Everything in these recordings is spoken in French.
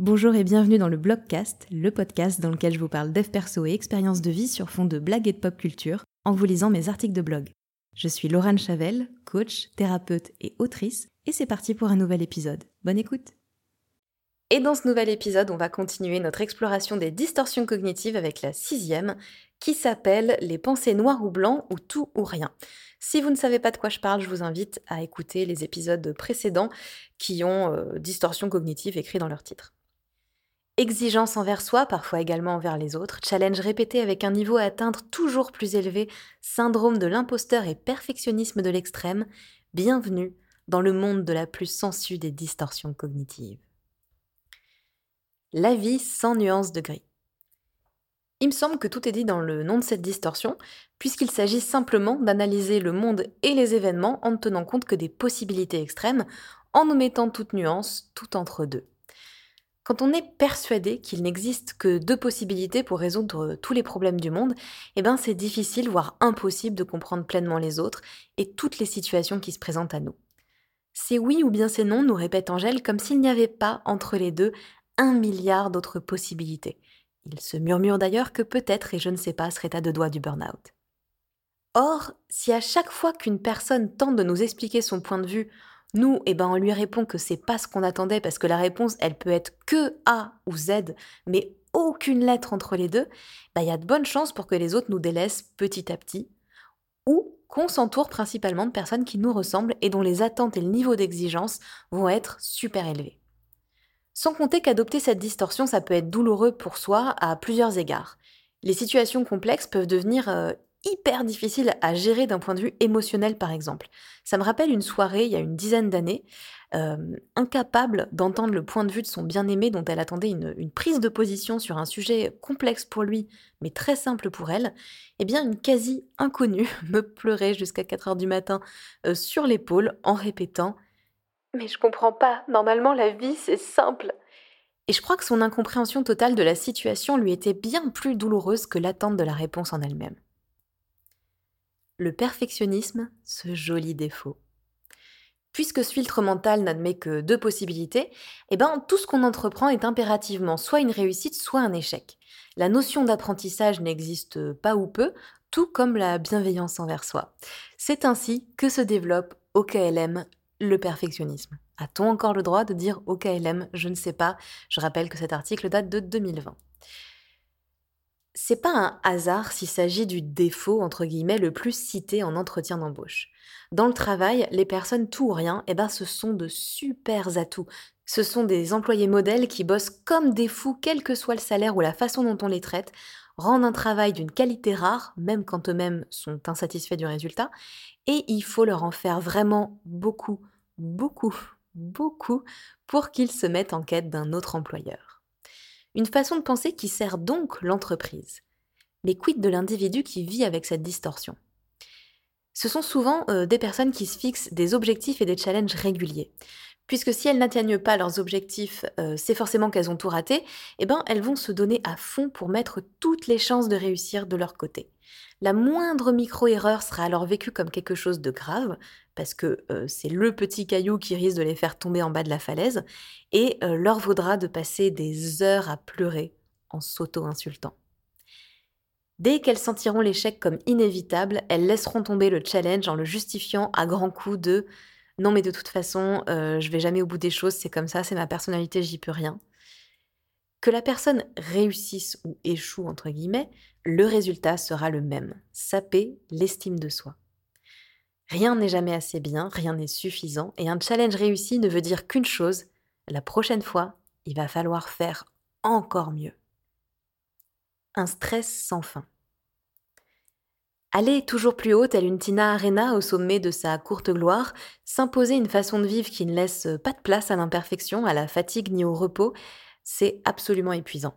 Bonjour et bienvenue dans le Blogcast, le podcast dans lequel je vous parle dev perso et expériences de vie sur fond de blagues et de pop culture en vous lisant mes articles de blog. Je suis Laurent Chavel, coach, thérapeute et autrice, et c'est parti pour un nouvel épisode. Bonne écoute Et dans ce nouvel épisode, on va continuer notre exploration des distorsions cognitives avec la sixième, qui s'appelle Les pensées noires ou blancs ou tout ou rien. Si vous ne savez pas de quoi je parle, je vous invite à écouter les épisodes précédents qui ont euh, distorsions cognitives écrits dans leur titre. Exigence envers soi, parfois également envers les autres, challenge répété avec un niveau à atteindre toujours plus élevé, syndrome de l'imposteur et perfectionnisme de l'extrême, bienvenue dans le monde de la plus sensue des distorsions cognitives. La vie sans nuance de gris. Il me semble que tout est dit dans le nom de cette distorsion, puisqu'il s'agit simplement d'analyser le monde et les événements en ne tenant compte que des possibilités extrêmes, en omettant toute nuance tout entre deux. Quand on est persuadé qu'il n'existe que deux possibilités pour résoudre tous les problèmes du monde, eh ben c'est difficile, voire impossible de comprendre pleinement les autres et toutes les situations qui se présentent à nous. C'est oui ou bien c'est non, nous répète Angèle, comme s'il n'y avait pas entre les deux un milliard d'autres possibilités. Il se murmure d'ailleurs que peut-être, et je ne sais pas, serait à deux doigts du burn-out. Or, si à chaque fois qu'une personne tente de nous expliquer son point de vue, nous, eh ben, on lui répond que c'est pas ce qu'on attendait parce que la réponse, elle peut être que A ou Z, mais aucune lettre entre les deux, bah, il y a de bonnes chances pour que les autres nous délaissent petit à petit ou qu'on s'entoure principalement de personnes qui nous ressemblent et dont les attentes et le niveau d'exigence vont être super élevés. Sans compter qu'adopter cette distorsion, ça peut être douloureux pour soi à plusieurs égards. Les situations complexes peuvent devenir euh, hyper difficile à gérer d'un point de vue émotionnel, par exemple. Ça me rappelle une soirée il y a une dizaine d'années, euh, incapable d'entendre le point de vue de son bien-aimé dont elle attendait une, prise de position sur un sujet complexe pour lui, mais très simple pour elle, eh bien une quasi inconnue me pleurait jusqu'à 4 heures du matin euh, sur l'épaule en répétant Mais je comprends pas, normalement la vie c'est simple. Et je crois que son incompréhension totale de la situation lui était bien plus douloureuse que l'attente de la réponse en elle-même le perfectionnisme, ce joli défaut. Puisque ce filtre mental n'admet que deux possibilités, eh ben, tout ce qu'on entreprend est impérativement soit une réussite, soit un échec. La notion d'apprentissage n'existe pas ou peu, tout comme la bienveillance envers soi. C'est ainsi que se développe au KLM le perfectionnisme. A-t-on encore le droit de dire au KLM Je ne sais pas. Je rappelle que cet article date de 2020. C'est pas un hasard s'il s'agit du défaut, entre guillemets, le plus cité en entretien d'embauche. Dans le travail, les personnes tout ou rien, eh ben, ce sont de super atouts. Ce sont des employés modèles qui bossent comme des fous, quel que soit le salaire ou la façon dont on les traite, rendent un travail d'une qualité rare, même quand eux-mêmes sont insatisfaits du résultat, et il faut leur en faire vraiment beaucoup, beaucoup, beaucoup pour qu'ils se mettent en quête d'un autre employeur. Une façon de penser qui sert donc l'entreprise. Mais quid de l'individu qui vit avec cette distorsion Ce sont souvent euh, des personnes qui se fixent des objectifs et des challenges réguliers. Puisque si elles n'atteignent pas leurs objectifs, euh, c'est forcément qu'elles ont tout raté, eh ben elles vont se donner à fond pour mettre toutes les chances de réussir de leur côté. La moindre micro-erreur sera alors vécue comme quelque chose de grave, parce que euh, c'est le petit caillou qui risque de les faire tomber en bas de la falaise, et euh, leur vaudra de passer des heures à pleurer en s'auto-insultant. Dès qu'elles sentiront l'échec comme inévitable, elles laisseront tomber le challenge en le justifiant à grands coups de non mais de toute façon, euh, je vais jamais au bout des choses, c'est comme ça, c'est ma personnalité, j'y peux rien. Que la personne réussisse ou échoue, entre guillemets, le résultat sera le même, saper l'estime de soi. Rien n'est jamais assez bien, rien n'est suffisant, et un challenge réussi ne veut dire qu'une chose, la prochaine fois, il va falloir faire encore mieux. Un stress sans fin. Aller toujours plus haut, telle une Tina Arena au sommet de sa courte gloire, s'imposer une façon de vivre qui ne laisse pas de place à l'imperfection, à la fatigue ni au repos, c'est absolument épuisant.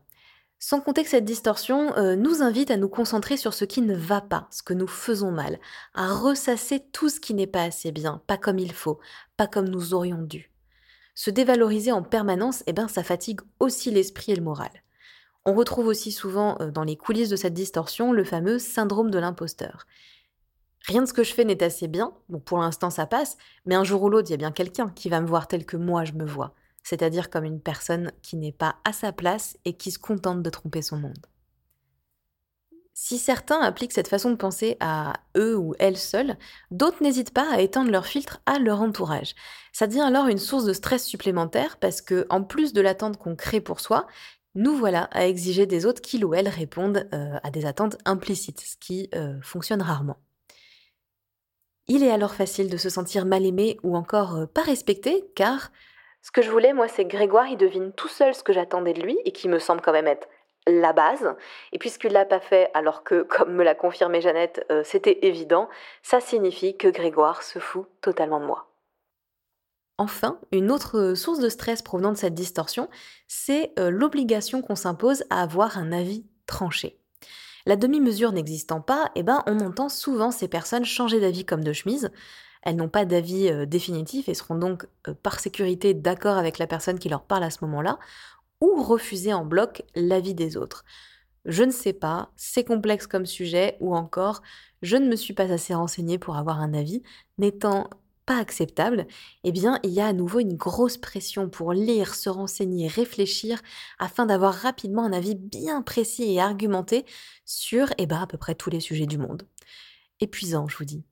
Sans compter que cette distorsion euh, nous invite à nous concentrer sur ce qui ne va pas, ce que nous faisons mal, à ressasser tout ce qui n'est pas assez bien, pas comme il faut, pas comme nous aurions dû. Se dévaloriser en permanence, eh ben, ça fatigue aussi l'esprit et le moral. On retrouve aussi souvent euh, dans les coulisses de cette distorsion le fameux syndrome de l'imposteur. Rien de ce que je fais n'est assez bien, donc pour l'instant ça passe, mais un jour ou l'autre, il y a bien quelqu'un qui va me voir tel que moi je me vois. C'est-à-dire comme une personne qui n'est pas à sa place et qui se contente de tromper son monde. Si certains appliquent cette façon de penser à eux ou elles seuls, d'autres n'hésitent pas à étendre leur filtre à leur entourage. Ça devient alors une source de stress supplémentaire parce que, en plus de l'attente qu'on crée pour soi, nous voilà à exiger des autres qu'ils ou elles répondent euh, à des attentes implicites, ce qui euh, fonctionne rarement. Il est alors facile de se sentir mal aimé ou encore euh, pas respecté, car ce que je voulais, moi, c'est que Grégoire, il devine tout seul ce que j'attendais de lui et qui me semble quand même être la base. Et puisqu'il l'a pas fait, alors que, comme me l'a confirmé Jeannette, euh, c'était évident, ça signifie que Grégoire se fout totalement de moi. Enfin, une autre source de stress provenant de cette distorsion, c'est euh, l'obligation qu'on s'impose à avoir un avis tranché. La demi-mesure n'existant pas, eh ben, on entend souvent ces personnes changer d'avis comme de chemise. Elles n'ont pas d'avis euh, définitif et seront donc par sécurité d'accord avec la personne qui leur parle à ce moment-là, ou refuser en bloc l'avis des autres. Je ne sais pas, c'est complexe comme sujet, ou encore, je ne me suis pas assez renseignée pour avoir un avis, n'étant pas acceptable, eh bien, il y a à nouveau une grosse pression pour lire, se renseigner, réfléchir, afin d'avoir rapidement un avis bien précis et argumenté sur, eh ben, à peu près tous les sujets du monde. Épuisant, je vous dis.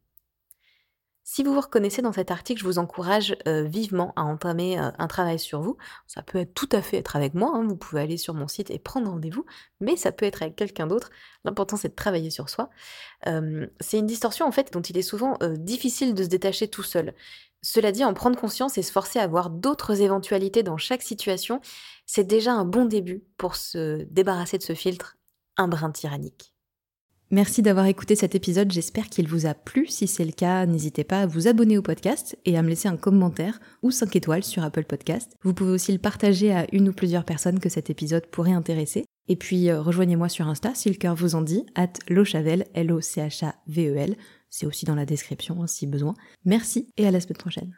Si vous vous reconnaissez dans cet article, je vous encourage euh, vivement à entamer euh, un travail sur vous. Ça peut être tout à fait être avec moi, hein. vous pouvez aller sur mon site et prendre rendez-vous, mais ça peut être avec quelqu'un d'autre. L'important c'est de travailler sur soi. c'est une distorsion en fait dont il est souvent euh, difficile de se détacher tout seul. Cela dit, en prendre conscience et se forcer à voir d'autres éventualités dans chaque situation, c'est déjà un bon début pour se débarrasser de ce filtre un brin tyrannique. Merci d'avoir écouté cet épisode, j'espère qu'il vous a plu. Si c'est le cas, n'hésitez pas à vous abonner au podcast et à me laisser un commentaire ou 5 étoiles sur Apple Podcast. Vous pouvez aussi le partager à une ou plusieurs personnes que cet épisode pourrait intéresser. Et puis euh, rejoignez-moi sur Insta si le cœur vous en dit, at lochavel, L-O-C-H-A-V-E-L. C'est aussi dans la description hein, si besoin. Merci et à la semaine prochaine.